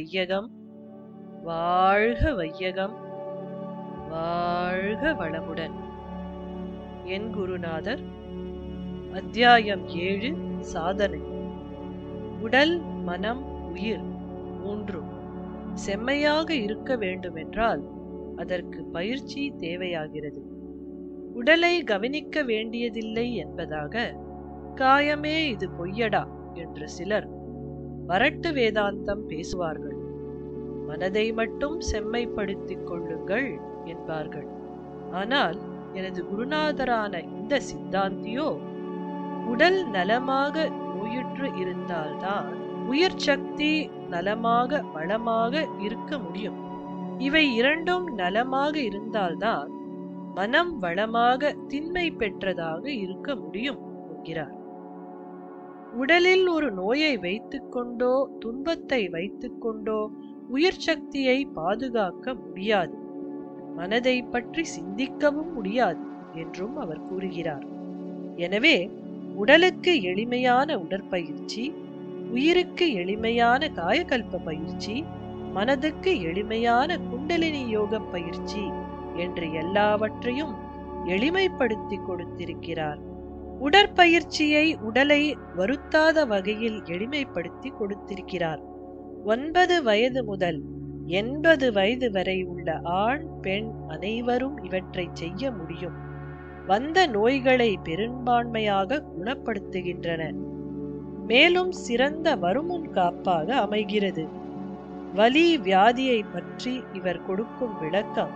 வையகம் வாழ்க வையகம் வாழ்க வளமுடன். என் குருநாதர் அத்தியாயம் ஏழு சாதனை. உடல் மனம் உயிர் மூன்றும் செம்மையாக இருக்க வேண்டுமென்றால் அதற்கு பயிற்சி தேவையாகிறது. உடலை கவனிக்க வேண்டியதில்லை என்பதாக காயமே இது பொய்யடா என்று சிலர் வரட்டு வேதாந்தம் பேசுவார்கள். மனதை மட்டும் செம்மைப்படுத்திக் கொள்ளுங்கள் என்பார்கள். ஆனால் எனது குருநாதரான இந்த சித்தாந்தியோ உடல் நலமாக நோயுற்று இருந்தால்தான் உயிர் சக்தி நலமாக வளமாக இருக்க முடியும். இவை இரண்டும் நலமாக இருந்தால்தான் மனம் வளமாக திண்மை பெற்றதாக இருக்க முடியும் என்கிறார். உடலில் ஒரு நோயை வைத்துக்கொண்டோ துன்பத்தை வைத்துக்கொண்டோ உயிர் சக்தியை பாதுகாக்க முடியாது. மனதை பற்றி சிந்திக்கவும் முடியாது என்றும் அவர் கூறுகிறார். எனவே உடலுக்கு எளிமையான உடற்பயிற்சி உயிருக்கு எளிமையான காயகல்ப பயிற்சி மனதுக்கு எளிமையான குண்டலினி யோக பயிற்சி என்று எல்லாவற்றையும் எளிமைப்படுத்தி கொடுத்திருக்கிறார். உடற்பயிற்சியை உடலை வருத்தாத வகையில் எளிமைப்படுத்தி கொடுத்திருக்கிறார். ஒன்பது வயது முதல் எண்பது வயது வரை உள்ள ஆண் பெண் அனைவரும் இவற்றை செய்ய முடியும். வந்த நோய்களை பெரும்பான்மையாக குணப்படுத்துகின்றன. மேலும் சிறந்த வருமுன் காப்பாக அமைகிறது. வலி வியாதியை பற்றி இவர் கொடுக்கும் விளக்கம்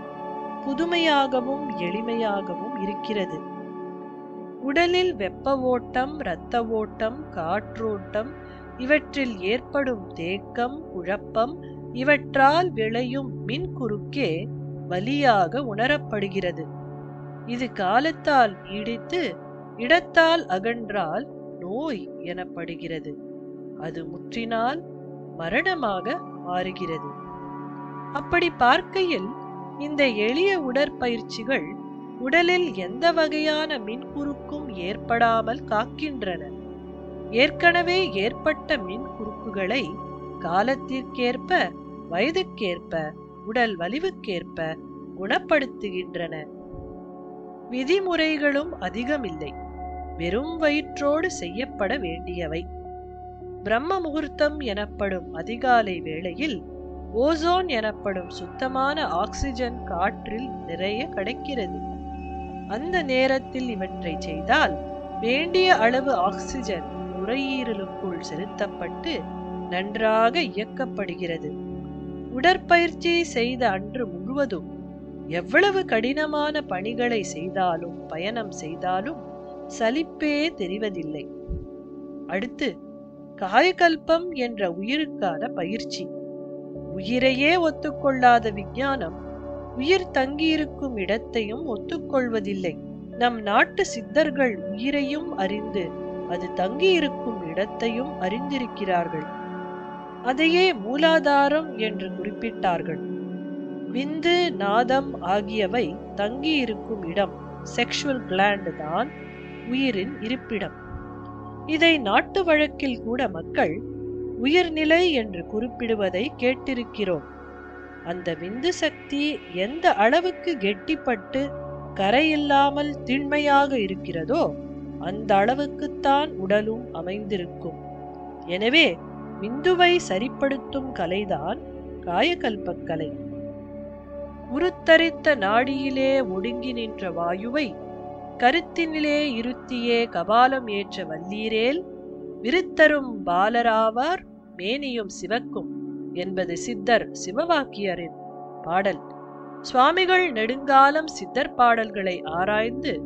புதுமையாகவும் எளிமையாகவும் இருக்கிறது. உடலில் வெப்ப ஓட்டம் இரத்த ஓட்டம் காற்றோட்டம் இவற்றில் ஏற்படும் தேக்கம் குழப்பம் இவற்றால் விளையும் மின் குறுக்கே வலியாக உணரப்படுகிறது. இது காலத்தால் நீடித்து இடத்தால் அகன்றால் நோய் எனப்படுகிறது. அது முற்றினால் மரணமாக மாறுகிறது. அப்படி பார்க்கையில் இந்த எளிய உடற்பயிற்சிகள் உடலில் எந்த வகையான மின்குறுக்கும் ஏற்படாமல் காக்கின்றன. ஏற்கனவே ஏற்பட்ட மின் குறுக்குகளை காலத்திற்கேற்ப வயதுக்கேற்ப உடல் வலிவுக்கேற்ப குணப்படுத்துகின்றன. விதிமுறைகளும் அதிகமில்லை. வெறும் வயிற்றோடு செய்யப்பட வேண்டியவை. பிரம்ம முகூர்த்தம் எனப்படும் அதிகாலை வேளையில் ஓசோன் எனப்படும் சுத்தமான ஆக்சிஜன் காற்றில் நிறைய கிடைக்கிறது. அந்த நேரத்தில் இவற்றை செய்தால் வேண்டிய அளவு ஆக்சிஜன் நுரையீரலுக்குள் செலுத்தப்பட்டு நன்றாக இயக்கப்படுகிறது. உடற்பயிற்சி செய்த அன்று முழுவதும் எவ்வளவு கடினமான பணிகளை செய்தாலும் பயணம் செய்தாலும் சலிப்பே தெரிவதில்லை. அடுத்து காயகல்பம் என்ற உயிருக்கான பயிற்சி. உயிரையே ஒத்துக்கொள்ளாத விஞ்ஞானம் உயிர் தங்கியிருக்கும் இடத்தையும் ஒத்துக்கொள்வதில்லை. நம் நாட்டு சித்தர்கள் உயிரையும் அறிந்து அது தங்கியிருக்கும் இடத்தையும் அறிந்திருக்கிறார்கள். அதையே மூலாதாரம் என்று குறிப்பிட்டார்கள். விந்து நாதம் ஆகியவை தங்கியிருக்கும் இடம் செக்ஷுவல் கிளாண்ட் தான் உயிரின் இருப்பிடம். இதை நாட்டு வழக்கில் கூட மக்கள் உயிர்நிலை என்று குறிப்பிடுவதை கேட்டிருக்கிறோம். அந்த விந்து சக்தி எந்த அளவுக்கு கெட்டிப்பட்டு கரையில்லாமல் திண்மையாக இருக்கிறதோ அந்த அளவுக்குத்தான் உடலும் அமைந்திருக்கும். எனவே விந்துவை சரிப்படுத்தும் கலைதான் காயகல்பக்கலை. உருத்தரித்த நாடியிலே ஒடுங்கி நின்ற வாயுவை கருத்தினிலே இருத்தியே கபாலம் ஏற்ற வல்லீரேல் விருத்தரும் பாலராவார் மேனியும் சிவக்கும். என்பது சித்தர் சிவவாக்கியரின் பாடல். சுவாமிகள் நெடுங்காலம் சித்தர் பாடல்களை ஆராய்ந்து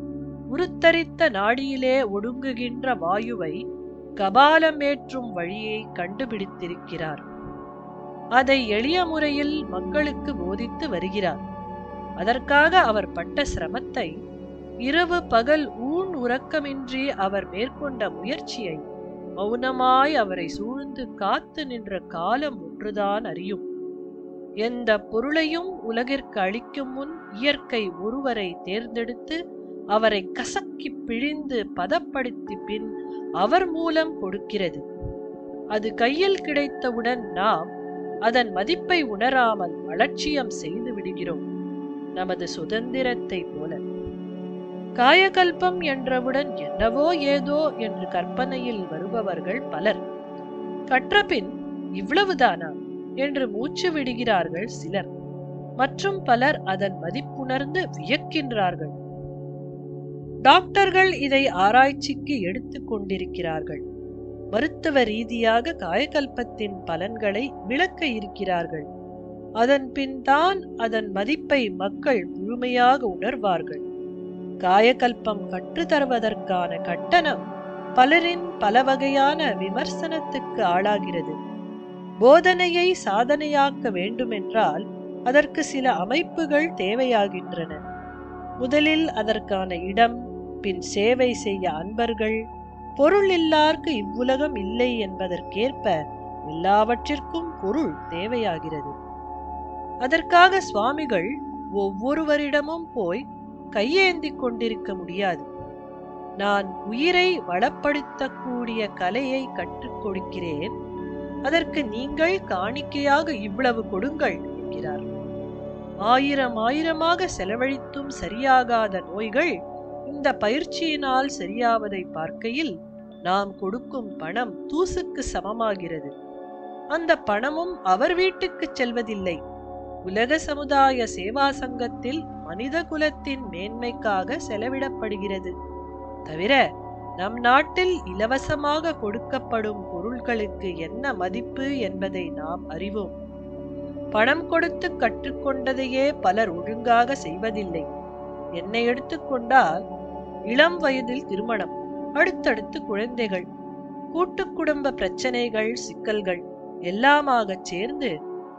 உருத்தரித்த நாடியிலே ஒடுங்குகின்ற வாயுவை கபாலமேற்றும் வழியை கண்டுபிடித்திருக்கிறார். அதை எளிய முறையில் மக்களுக்கு போதித்து வருகிறார். அதற்காக அவர் பட்ட சிரமத்தை இரவு பகல் ஊன் உறக்கமின்றி அவர் மேற்கொண்ட முயற்சியை மௌனமாய் அவரை சூழ்ந்து காத்து நின்ற காலம் ஒன்றுதான் அறியும். எந்த பொருளையும் உலகிற்கு அளிக்கும் முன் இயற்கை ஒருவரை தேர்ந்தெடுத்து அவரை கசக்கி பிழிந்து பதப்படுத்தி பின் அவர் மூலம் கொடுக்கிறது. அது கையில் கிடைத்தவுடன் நாம் அதன் மதிப்பை உணராமல் அலட்சியம் செய்து விடுகிறோம். நமது சுதந்திரத்தை போல. காயகல்பம் என்றவுடன் என்னவோ ஏதோ என்று கற்பனையில் வருபவர்கள் பலர். கற்றபின் இவ்வளவுதானா? என்று மூச்சு விடுகிறார்கள் சிலர். மற்றும் பலர் அதன் மதிப்புணர்ந்து வியக்கின்றார்கள். டாக்டர்கள் இதை ஆராய்ச்சிக்கு எடுத்துக் கொண்டிருக்கிறார்கள். மருத்துவ ரீதியாக காயகல்பத்தின் பலன்களை விளக்க இருக்கிறார்கள். அதன் பின் தான் அதன் மதிப்பை மக்கள் முழுமையாக உணர்வார்கள். காயகல்பம் கற்றுத்தருவதற்கான கட்டணம் பலரின் பல வகையான விமர்சனத்துக்கு ஆளாகிறது. போதனையை சாதனையாக்க வேண்டுமென்றால் அதற்கு சில அமைப்புகள் தேவையாகின்றன. முதலில் அதற்கான இடம் பின் சேவை செய்ய அன்பர்கள். பொருள் இல்லார்க்கு இவ்வுலகம் இல்லை என்பதற்கேற்ப எல்லாவற்றிற்கும் பொருள் தேவையாகிறது. அதற்காக சுவாமிகள் ஒவ்வொருவரிடமும் போய் கையேந்தி கொண்டிருக்க முடியாது. நான் உயிரை வளப்படுத்தக்கூடிய கலையை கற்றுக் கொடுக்கிறேன். அதற்கு நீங்கள் காணிக்கையாக இவ்வளவு கொடுங்கள் என்கிறார். ஆயிரம் ஆயிரமாக செலவழித்தும் சரியாகாத நோய்கள் இந்த பயிற்சியினால் சரியாவதை பார்க்கையில் நாம் கொடுக்கும் பணம் தூசுக்கு சமமாகிறது. அந்த பணமும் அவர் வீட்டுக்கு செல்வதில்லை. உலக சமுதாய சேவா சங்கத்தில் மனித குலத்தின் மேன்மைக்காக செலவிடப்படுகிறது. தவிர நம் நாட்டில் இலவசமாக கொடுக்கப்படும் பொருள்களுக்கு என்ன மதிப்பு என்பதை நாம் அறிவோம். பணம் கொடுத்து கற்றுக்கொண்டதையே பலர் ஒழுங்காக செய்வதில்லை. என்னை எடுத்துக்கொண்டால் இளம் வயதில் திருமணம் அடுத்தடுத்து குழந்தைகள் கூட்டு குடும்ப பிரச்சனைகள் சிக்கல்கள் எல்லாமாக சேர்ந்து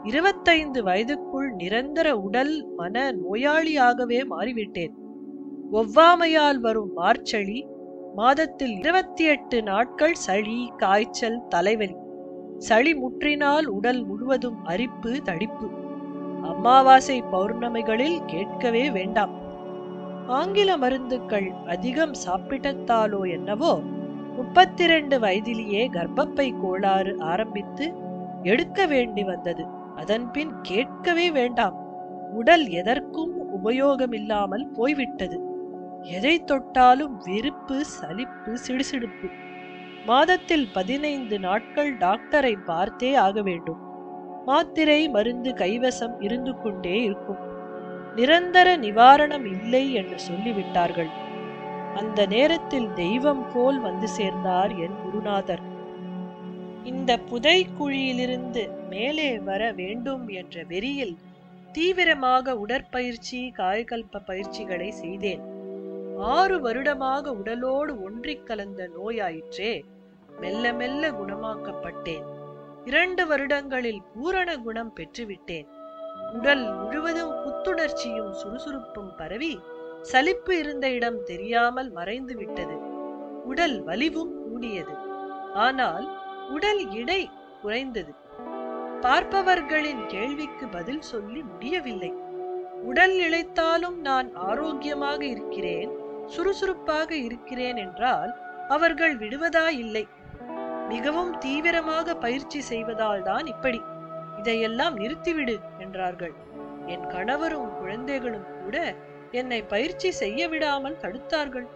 இருபத்தைந்து வயதுக்குள் நிரந்தர உடல் மன நோயாளியாகவே மாறிவிட்டேன். ஒவ்வாமையால் வரும் மார்ச்சளி மாதத்தில் இருபத்தி எட்டு நாட்கள் சளி காய்ச்சல் தலைவலி. சளி முற்றினால் உடல் முழுவதும் அரிப்பு தடிப்பு. அமாவாசை பௌர்ணமிகளில் கேட்கவே வேண்டாம். ஆங்கில மருந்துகள் அதிகம் சாப்பிட்டத்தாலோ என்னவோ முப்பத்தி ரெண்டு வயதிலேயே கர்ப்பப்பை கோளாறு ஆரம்பித்து எடுக்க வேண்டி வந்தது. அதன்பின் கேட்கவே வேண்டாம். உடல் எதற்கும் உபயோகமில்லாமல் போய்விட்டது. எதை தொட்டாலும் வெறுப்பு சலிப்பு சிடுசிடுப்பு. மாதத்தில் பதினைந்து நாட்கள் டாக்டரை பார்த்தே ஆக வேண்டும். மாத்திரை மருந்து கைவசம் இருந்து கொண்டே இருக்கும். நிரந்தர நிவாரணம் இல்லை என்று சொல்லிவிட்டார்கள். அந்த நேரத்தில் தெய்வம் போல் வந்து சேர்ந்தார் என் குருநாதர். இந்த புதை குழியிலிருந்து மேலே வர வேண்டும் என்ற வெறியில் தீவிரமாக உடற்பயிற்சி காயகல்ப பயிற்சிகளை செய்தேன். ஆறு வருடமாக உடலோடு ஒன்றிக் கலந்த நோயாயிற்றே மெல்ல மெல்ல குணமாக்கப்பட்டேன். இரண்டு வருடங்களில் பூரண குணம் பெற்றுவிட்டேன். உடல் முழுவதும் புத்துணர்ச்சியும் சுறுசுறுப்பும் பரவி சலிப்பு இருந்த இடம் தெரியாமல் மறைந்து விட்டது உடல் வலிவும் கூடியது. ஆனால் உடல் இடை குறைந்தது. பார்ப்பவர்களின் கேள்விக்கு பதில் சொல்லி முடியவில்லை. உடல் இழைத்தாலும் நான் ஆரோக்கியமாக இருக்கிறேன். சுறுசுறுப்பாக இருக்கிறேன் என்றால் அவர்கள் விடுவதா இல்லை மிகவும் தீவிரமாக பயிற்சி செய்வதால் தான் இப்படி. இதையெல்லாம் நிறுத்திவிடு என்றார்கள். என் கணவரும் குழந்தைகளும் கூட என்னை பயிற்சி செய்ய விடாமல் தடுத்தார்கள்.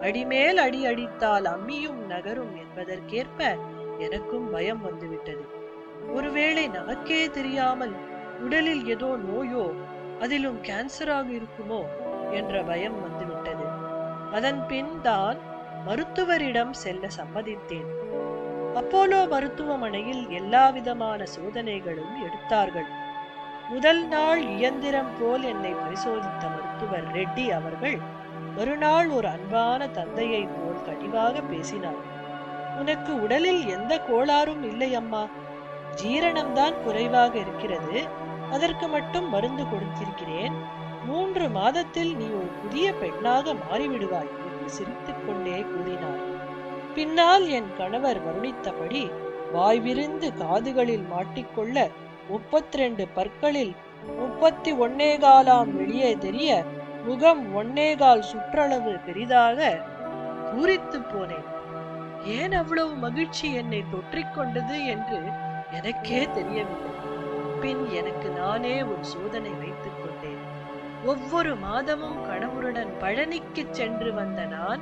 அடிமேல் அடி அடித்தால் அம்மியும் நகரும் என்பதற்கேற்ப எனக்கும் பயம் வந்துவிட்டது. ஒருவேளை நமக்கே தெரியாமல் உடலில் ஏதோ நோயோ அதிலும் கேன்சராக இருக்குமோ என்ற பயம் வந்து அதன் பின் தான் மருத்துவரிடம் செல்ல சம்மதித்தேன். அப்போலோ மருத்துவமனையில் எல்லா விதமான சோதனைகளும் எடுத்தார்கள். முதல் நாள் இயந்திரம் போல் என்னை பரிசோதித்த மருத்துவர் ரெட்டி அவர்கள் மறுநாள் ஒரு அன்பான தந்தையை போல் கனிவாக பேசினார். உனக்கு உடலில் எந்த கோளாறும் இல்லை அம்மா. ஜீரணம்தான் குறைவாக இருக்கிறது. அதற்கு மட்டும் மருந்து கொடுத்திருக்கிறேன். மூன்று மாதத்தில் நீ ஒரு புதிய பெண்ணாக மாறிவிடுவாய் என்று சிரித்துக் கொண்டே கூறினார். பின்னால் என் கணவர் வருணித்தபடி வாய்விருந்து காதுகளில் மாட்டிக்கொள்ள முப்பத்தி ரெண்டு பற்களில் முப்பத்தி ஒன்னேகாலாம் வெளியே தெரிய முகம் ஒன்னேகால் சுற்றளவு பெரிதாக பூரித்து போனேன். ஏன் அவ்வளவு மகிழ்ச்சி என்னை தொற்றிக்கொண்டது என்று எனக்கே தெரியவில்லை. பின் எனக்கு நானே ஒரு சோதனை வைத்துக் ஒவ்வொரு மாதமும் கணவருடன் பழனிக்குச் சென்று வந்த நான்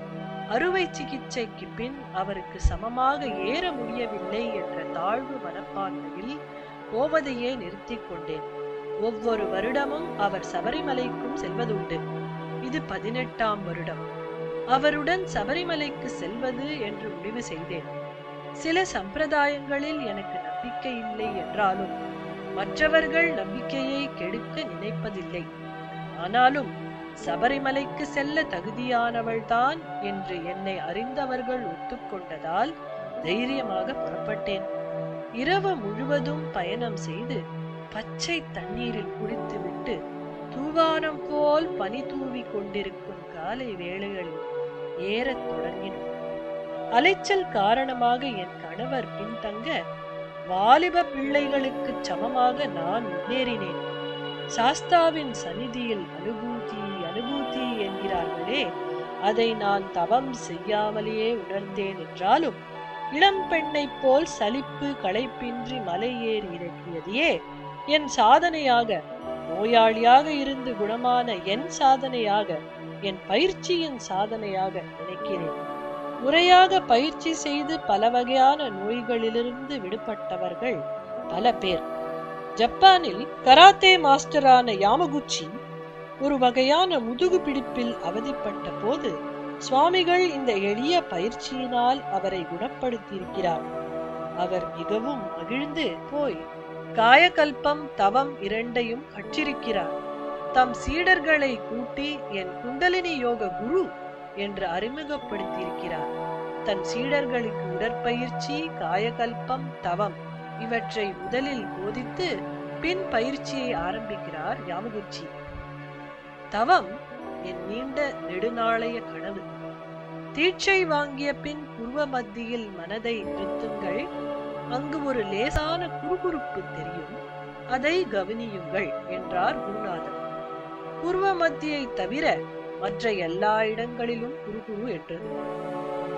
அறுவை சிகிச்சைக்கு பின் அவருக்கு சமமாக ஏற முடியவில்லை என்ற தாழ்வு மனப்பான்மையில் போவதையே நிறுத்திக் கொண்டேன். ஒவ்வொரு வருடமும் அவர் சபரிமலைக்கும் செல்வதுண்டு. இது பதினெட்டாம் வருடம். அவருடன் சபரிமலைக்கு செல்வது என்று முடிவு செய்தேன். சில சம்பிரதாயங்களில் எனக்கு நம்பிக்கை இல்லை என்றாலும் மற்றவர்கள் நம்பிக்கையை கெடுக்க நினைப்பதில்லை. ஆனாலும் சபரிமலைக்கு செல்ல தகுதியானவள்தான் என்று என்னை அறிந்தவர்கள் ஒத்துக்கொண்டதால் தைரியமாக புறப்பட்டேன். இரவு முழுவதும் பயணம் செய்து பச்சை தண்ணீரில் குடித்துவிட்டு தூவானம் போல் பனி தூவி கொண்டிருக்கும் காலை வேளைகளில் ஏறத் தொடங்கினோம் அலைச்சல் காரணமாக என் கணவர் பின்தங்க வாலிப பிள்ளைகளுக்குச் சமமாக நான் முன்னேறினேன். சாஸ்தாவின் சந்நிதியில் அனுபூதி அனுபூதி என்கிறார்களே அதை நான் தவம் செய்யாமலேயே உணர்ந்தேன் என்றாலும் இளம் பெண்ணைப் போல் சலிப்பு களைப்பின்றி மலை ஏறி இறக்கியதையே என் சாதனையாக நோயாளியாக இருந்து குணமான என் சாதனையாக என் பயிற்சியின் சாதனையாக நினைக்கிறேன். முறையாக பயிற்சி செய்து பல வகையான நோய்களிலிருந்து விடுபட்டவர்கள் பல பேர். ஜப்பானில் கராத்தே மாஸ்டரான யாமகுச்சி ஒரு வகையான முதுகு பிடிப்பில் அவதிப்பட்ட போது சுவாமிகள் இந்த எளிய பயிற்சியினால் அவரை குணப்படுத்தியிருக்கிறார். அவர் மிகவும் மகிழ்ந்து போய் காயகல்பம் தவம் இரண்டையும் கற்றிருக்கிறார் தம் சீடர்களை கூட்டி என் குண்டலினி யோக குரு என்று அறிமுகப்படுத்தியிருக்கிறார். தன் சீடர்களுக்கு உடற்பயிற்சி காயகல்பம் தவம் இவற்றை முதலில் போதித்து பின் பயிற்சியை ஆரம்பிக்கிறார் யாமகுச்சி. தவம் என் நீண்ட நெடுநாளைய கனவு. தீட்சை வாங்கிய பின் புருவ மத்தியில் மனதை நிறுத்துங்கள். அங்கு ஒரு லேசான குறுகுறுப்பு தெரியும். அதை கவனியுங்கள் என்றார் குருநாதர். புருவ மத்தியை தவிர மற்ற எல்லா இடங்களிலும் குறுகுறு என்றது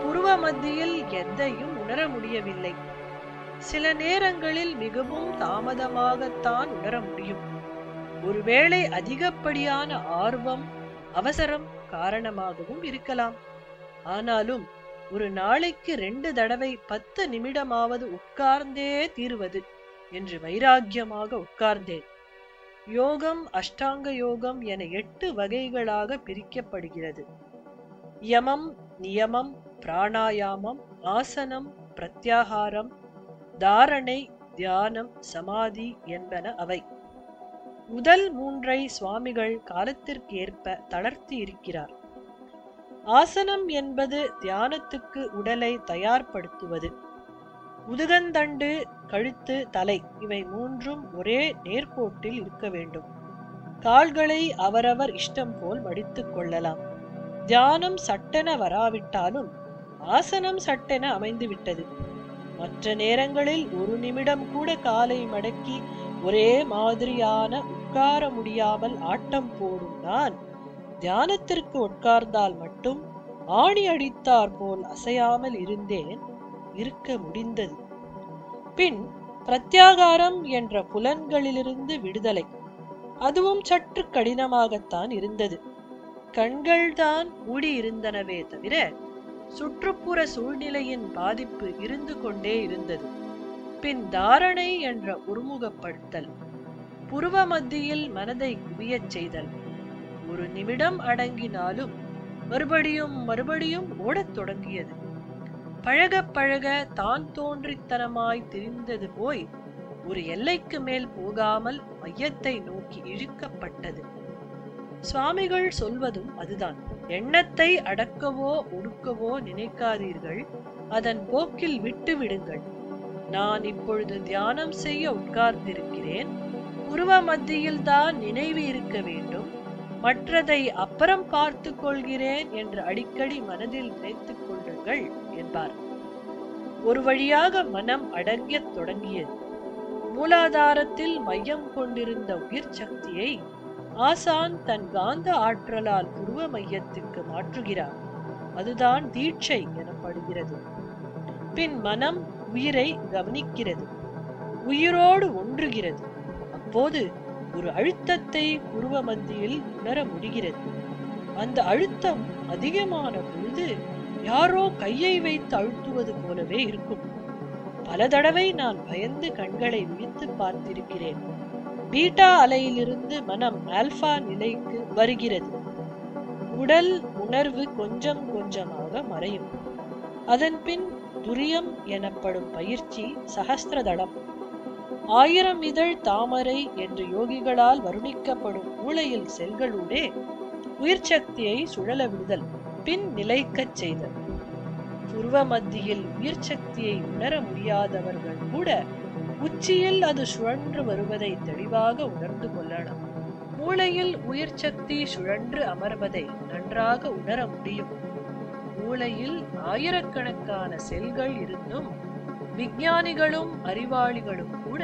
புருவ மத்தியில் எதையும் உணர முடியவில்லை. சில நேரங்களில் மிகவும் தாமதமாகத்தான் உணர முடியும் ஒருவேளை அதிகப்படியான ஆர்வம் அவசரம் காரணமாகவும் இருக்கலாம். ஆனாலும் ஒரு நாளைக்கு ரெண்டு தடவை பத்து நிமிடமாவது உட்கார்ந்தே தீருவது என்று வைராக்கியமாக உட்கார்ந்தேன். யோகம் அஷ்டாங்க யோகம் என எட்டு வகைகளாக பிரிக்கப்படுகிறது. யமம் நியமம் பிராணாயாமம் ஆசனம் பிரத்யாகாரம் தாரணை தியானம் சமாதி என்பன அவை. முதல் மூன்றை சுவாமிகள் காலத்திற்கேற்ப தளர்த்தி இருக்கிறார். ஆசனம் என்பது தியானத்துக்கு உடலை தயார்படுத்துவது. முதுகந்தண்டு கழுத்து தலை இவை மூன்றும் ஒரே நேர்கோட்டில் இருக்க வேண்டும். கால்களை அவரவர் இஷ்டம் போல் மடித்துக் கொள்ளலாம். தியானம் சட்டென வராவிட்டாலும் ஆசனம் சட்டென அமைந்துவிட்டது. மற்ற நேரங்களில் ஒரு நிமிடம் கூட காலை மடக்கி ஒரே மாதிரியான உட்கார முடியாமல் ஆட்டம் போடும் நான். தியானத்திற்கு உட்கார்ந்தால் மட்டும் ஆணி அடித்தார் போல் அசையாமல் இருந்தேன் இருக்க முடிந்தது. பின் பிரத்யாகாரம் என்ற புலன்களிலிருந்து விடுதலை. அதுவும் சற்று கடினமாகத்தான் இருந்தது. கண்கள்தான் மூடியிருந்தனவே தவிர சுற்றுப்புற சூழ்நிலையின் பாதிப்பு இருந்து கொண்டே இருந்தது. பின் தாரணை என்ற ஒருமுகப்படுத்தல் புருவ மத்தியில் மனதை குவியச் செய்தல் ஒரு நிமிடம் அடங்கினாலும் மறுபடியும் மறுபடியும் ஓடத் தொடங்கியது. பழக பழக தான் தோன்றித்தனமாய் திரிந்தது போய் ஒரு எல்லைக்கு மேல் போகாமல் மையத்தை நோக்கி இழுக்கப்பட்டது. சுவாமிகள் சொல்வதும் அதுதான். எண்ணத்தை அடக்கவோ ஒடுக்கவோ நினைக்காதீர்கள். அதன் போக்கில் விட்டு விடுங்கள் நான் இப்பொழுது தியானம் செய்ய உட்கார்ந்திருக்கிறேன். உருவ மத்தியில் தான் நினைவு இருக்க வேண்டும். மற்றதை அப்புறம் பார்த்து கொள்கிறேன் என்று அடிக்கடி மனதில் நினைத்துக் கொள்ளுங்கள் என்பார். ஒரு வழியாக மனம் அடங்கத் தொடங்கியது. மூலாதாரத்தில் மையம் கொண்டிருந்த உயிர் சக்தியை ஆசான் தன் காந்த ஆற்றலால் உருவ மையத்துக்கு மாற்றுகிறார் அதுதான் தீட்சை எனப்படுகிறது. பின் மனம் உயிரை கவனிக்கிறது. உயிரோடு ஒன்றுகிறது. அப்போது ஒரு அழுத்தத்தை உருவ மத்தியில் உணர முடிகிறது. அந்த அழுத்தம் அதிகமான பொழுது யாரோ கையை வைத்து அழுத்துவது போலவே இருக்கும். பல தடவை நான் பயந்து கண்களை விழித்து பார்த்திருக்கிறேன். பீட்டா அலையிலிருந்து மனம் ஆல்பா நிலைக்கு வருகிறது. உடல் உணர்வு கொஞ்சம் கொஞ்சமாக மறையும். அதன் பின் துரியம் எனப்படும் பயிற்சி சகஸ்திரதளம். ஆயிரம் இதழ் தாமரை என்று யோகிகளால் வருணிக்கப்படும் மூளையில் செல்களூடே உயிர் சக்தியை சுழல விடுதல் பின் நிலைக்கச் செய்தல். புருவ மத்தியில் உயிர் சக்தியை உணர முடியாதவர்கள் கூட உச்சியில் அது சுழன்று வருவதை தெளிவாக உணர்ந்து கொள்ளலாம் மூளையில் உயிர் சக்தி சுழன்று அமர்வதை நன்றாக உணர முடியும். மூளையில் ஆயிரக்கணக்கான செல்கள் இருந்தும் விஞ்ஞானிகளும் அறிவாளிகளும் கூட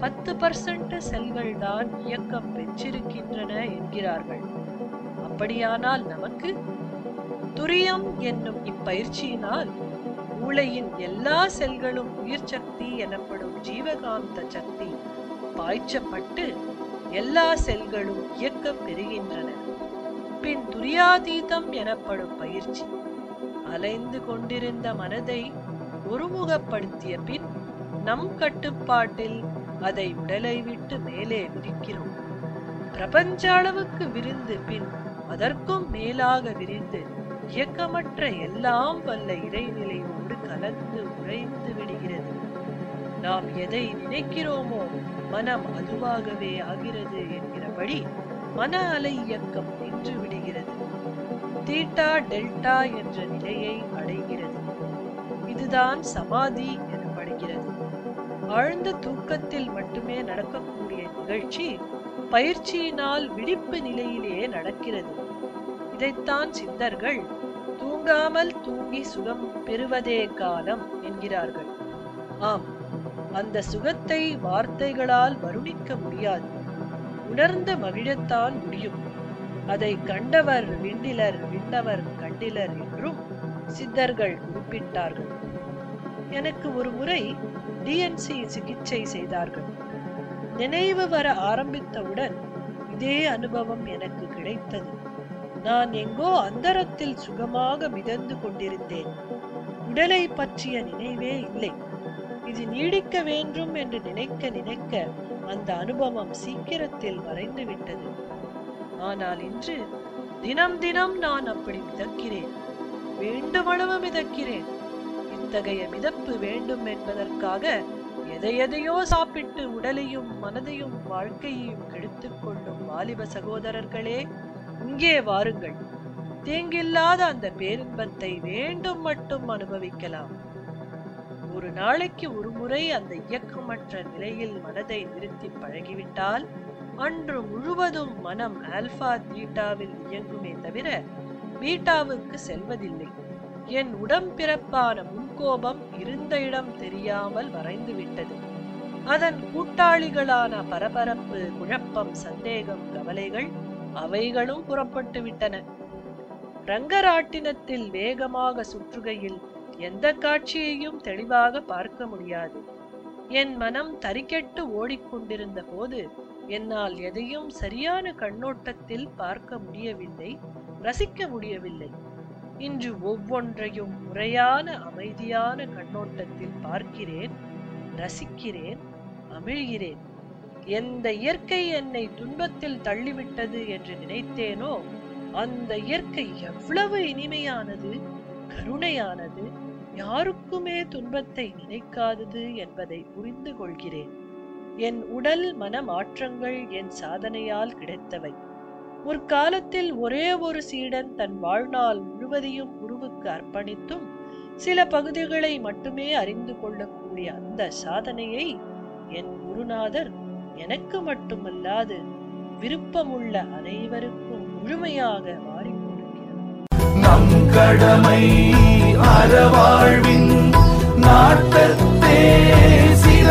பத்து பர்சன்ட் செல்கள் தான் இயக்கம் பெற்றிருக்கின்றன என்கிறார்கள். அப்படியானால் நமக்கு துரியம் என்னும் இப்பயிற்சியினால் மூளையின் எல்லா செல்களும் உயிர் சக்தி எனப்படும் ஜீவகாந்த சக்தி பாய்ச்சப்பட்டு எல்லா செல்களும் இயக்கம் பெறுகின்றன. பின் துரியாதீதம் எனப்படும் பயிற்சி. அலைந்து கொண்டிருந்த மனதை ஒருமுகப்படுத்திய பின் நம் கட்டுப்பாட்டில் அதை உடலை விட்டு மேலே விரிக்கிறோம். பிரபஞ்ச அளவுக்கு விரிந்து பின் அதற்கும் மேலாக விரிந்து இயக்கமற்ற எல்லாம் வல்ல இறைநிலை கலந்து உறைந்து விடுகிறது. நாம் எதை நினைக்கிறோமோ மனம் அதுவாகவே ஆகிறது என்கிறபடி மன அலை இயக்கம் நின்று விடுகிறது. தீட்டா டெல்டா என்ற நிலையை அடைகிறது. இதுதான் சமாதி எனப்படுகிறது. ஆழ்ந்த தூக்கத்தில் மட்டுமே நடக்கக்கூடிய நிகழ்ச்சி பயிற்சியினால் விழிப்பு நிலையிலேயே நடக்கிறது. இதைத்தான் சித்தர்கள் தூங்காமல் தூங்கி சுகம் பெறுவதே காலம் என்கிறார்கள். ஆம் அந்த சுகத்தை வார்த்தைகளால் வருணிக்க முடியாது. உணர்ந்து மகிழத்தான் முடியும். அதை கண்டவர் விண்டிலர் விண்ணவர் கண்டிலர் என்றும் சித்தர்கள் குறிப்பிட்டார்கள். எனக்கு ஒரு முறை டிஎன்சி சிகிச்சை செய்தார்கள். நினைவு வர ஆரம்பித்தவுடன் இதே அனுபவம் எனக்கு கிடைத்தது. நான் எங்கோ அந்தரத்தில் சுகமாக மிதந்து கொண்டிருந்தேன். உடலை பற்றிய நினைவே இல்லை. இது நீடிக்க வேண்டும் என்று நினைக்க நினைக்க அந்த அனுபவம் சீக்கிரத்தில் மறைந்து விட்டது. ஆனால் இன்று தினம் தினம் நான் அப்படி மிதக்கிறேன். வேண்டுமளவு மிதக்கிறேன். இத்தகைய மிதப்பு வேண்டும் என்பதற்காக எதையெதையோ சாப்பிட்டு உடலையும் மனதையும் வாழ்க்கையையும் கெடுத்துக் கொள்ளும் வாலிப சகோதரர்களே இங்கே வாருங்கள். தீங்கில்லாத அந்த பேரின்பத்தை வேண்டும் மட்டும் அனுபவிக்கலாம். ஒரு நாளைக்கு ஒரு முறை அந்த இயக்கமற்ற நிலையில் மனதை நிறுத்தி பழகிவிட்டால் அன்று முழுவதும் மனம் ஆல்பா தீட்டாவில் இயங்குமே தவிர பீட்டாவுக்கு செல்வதில்லை. என் உடம்பிறப்பான முன்கோபம் இருந்த இடம் தெரியாமல் வரைந்து விட்டது அதன் கூட்டாளிகளான பரபரப்பு குழப்பம் சந்தேகம் கவலைகள் அவைகளும் புறப்பட்டு விட்டன. ரங்கராட்டினத்தில் வேகமாக சுற்றுகையில் எந்த காட்சியையும் தெளிவாக பார்க்க முடியாது. என் மனம் தறிக்கெட்டு ஓடிக்கொண்டிருந்த போது என்னால் எதையும் சரியான கண்ணோட்டத்தில் பார்க்க முடியவில்லை ரசிக்க முடியவில்லை. இன்று ஒவ்வொன்றையும் முறையான அமைதியான கண்ணோட்டத்தில் பார்க்கிறேன் ரசிக்கிறேன் அமிழ்கிறேன். எந்த இயற்கை என்னை துன்பத்தில் தள்ளிவிட்டது என்று நினைத்தேனோ அந்த இயற்கை எவ்வளவு இனிமையானது கருணையானது யாருக்குமே துன்பத்தை நினைக்காதது என்பதை புரிந்து கொள்கிறேன். என் உடல் மன மாற்றங்கள் என் சாதனையால் கிடைத்தவை. முற்காலத்தில் ஒரே ஒரு சீடன் தன் வாழ்நாள் முழுவதையும் குருவுக்கு அர்ப்பணித்தும் சில பகுதிகளை மட்டுமே அறிந்து கொள்ளக்கூடிய அந்த சாதனையை என் குருநாதர் எனக்கு மட்டுமல்லாது விருப்பமுள்ள அனைவருக்கும் முழுமையாக வாரிக் நம் கடமை அறவாழ்வின் நாட்டத்தே சில